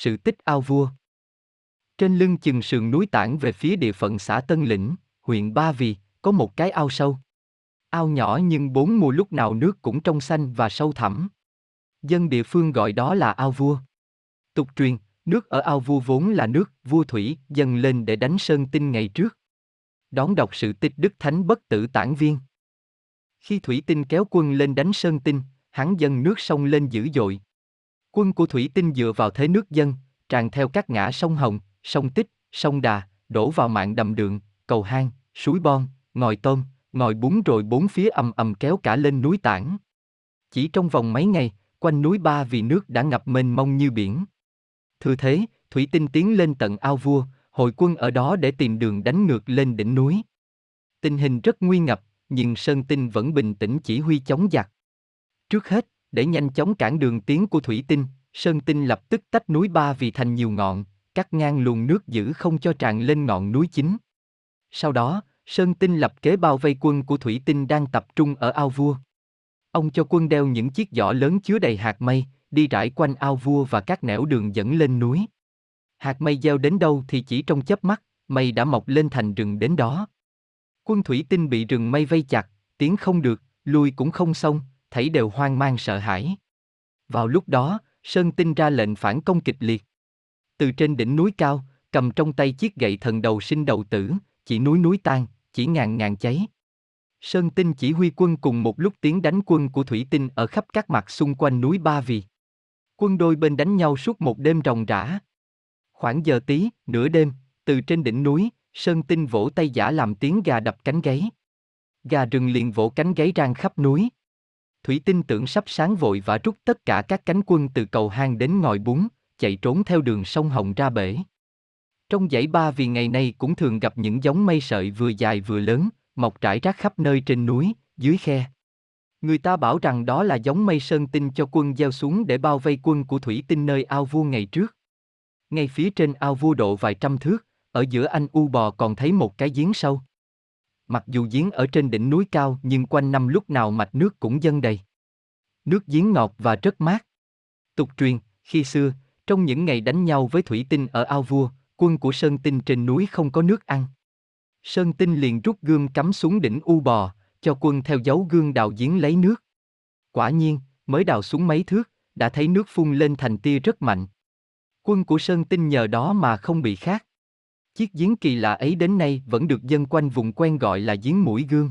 sự tích ao vua. Trên lưng chừng sườn núi tảng về phía địa phận xã Tân Lĩnh, huyện Ba Vì, có một cái ao sâu. Ao nhỏ nhưng bốn mùa lúc nào nước cũng trong xanh và sâu thẳm. Dân địa phương gọi đó là ao vua. Tục truyền, nước ở ao vua vốn là nước vua thủy dâng lên để đánh sơn tinh ngày trước. Đón đọc sự tích Đức Thánh Bất Tử Tản Viên. Khi thủy tinh kéo quân lên đánh sơn tinh, hắn dâng nước sông lên dữ dội. Quân của thủy tinh dựa vào thế nước dân, tràn theo các ngã sông Hồng, sông Tích, sông Đà, đổ vào mạng đầm đường, cầu hang, suối bon, ngòi tôm, ngòi bún rồi bốn phía ầm ầm kéo cả lên núi tảng. Chỉ trong vòng mấy ngày, quanh núi Ba vì nước đã ngập mênh mông như biển. Thừa thế, Thủy Tinh tiến lên tận ao vua, hội quân ở đó để tìm đường đánh ngược lên đỉnh núi. Tình hình rất nguy ngập, nhưng Sơn Tinh vẫn bình tĩnh chỉ huy chống giặc. Trước hết, để nhanh chóng cản đường tiến của Thủy Tinh, Sơn Tinh lập tức tách núi Ba vì thành nhiều ngọn, cắt ngang luồng nước giữ không cho tràn lên ngọn núi chính. Sau đó, Sơn Tinh lập kế bao vây quân của Thủy Tinh đang tập trung ở ao vua. Ông cho quân đeo những chiếc giỏ lớn chứa đầy hạt mây, đi rải quanh ao vua và các nẻo đường dẫn lên núi. Hạt mây gieo đến đâu thì chỉ trong chớp mắt, mây đã mọc lên thành rừng đến đó. Quân thủy tinh bị rừng mây vây chặt, tiến không được, lui cũng không xong, thấy đều hoang mang sợ hãi. Vào lúc đó, Sơn Tinh ra lệnh phản công kịch liệt. Từ trên đỉnh núi cao, cầm trong tay chiếc gậy thần đầu sinh đầu tử, chỉ núi núi tan, chỉ ngàn ngàn cháy. Sơn Tinh chỉ huy quân cùng một lúc tiến đánh quân của Thủy Tinh ở khắp các mặt xung quanh núi Ba Vì. Quân đôi bên đánh nhau suốt một đêm ròng rã. Khoảng giờ tí, nửa đêm, từ trên đỉnh núi, Sơn Tinh vỗ tay giả làm tiếng gà đập cánh gáy. Gà rừng liền vỗ cánh gáy rang khắp núi. Thủy Tinh tưởng sắp sáng vội và rút tất cả các cánh quân từ cầu hang đến ngòi bún, chạy trốn theo đường sông Hồng ra bể. Trong dãy ba vì ngày nay cũng thường gặp những giống mây sợi vừa dài vừa lớn, mọc trải rác khắp nơi trên núi, dưới khe. Người ta bảo rằng đó là giống mây sơn tinh cho quân gieo xuống để bao vây quân của thủy tinh nơi ao vua ngày trước. Ngay phía trên ao vua độ vài trăm thước, ở giữa anh U Bò còn thấy một cái giếng sâu. Mặc dù giếng ở trên đỉnh núi cao nhưng quanh năm lúc nào mạch nước cũng dâng đầy. Nước giếng ngọt và rất mát. Tục truyền, khi xưa, trong những ngày đánh nhau với thủy tinh ở ao vua, quân của Sơn Tinh trên núi không có nước ăn. Sơn Tinh liền rút gươm cắm xuống đỉnh U Bò, cho quân theo dấu gương đào giếng lấy nước. Quả nhiên, mới đào xuống mấy thước, đã thấy nước phun lên thành tia rất mạnh. Quân của Sơn Tinh nhờ đó mà không bị khát. Chiếc giếng kỳ lạ ấy đến nay vẫn được dân quanh vùng quen gọi là giếng mũi gương.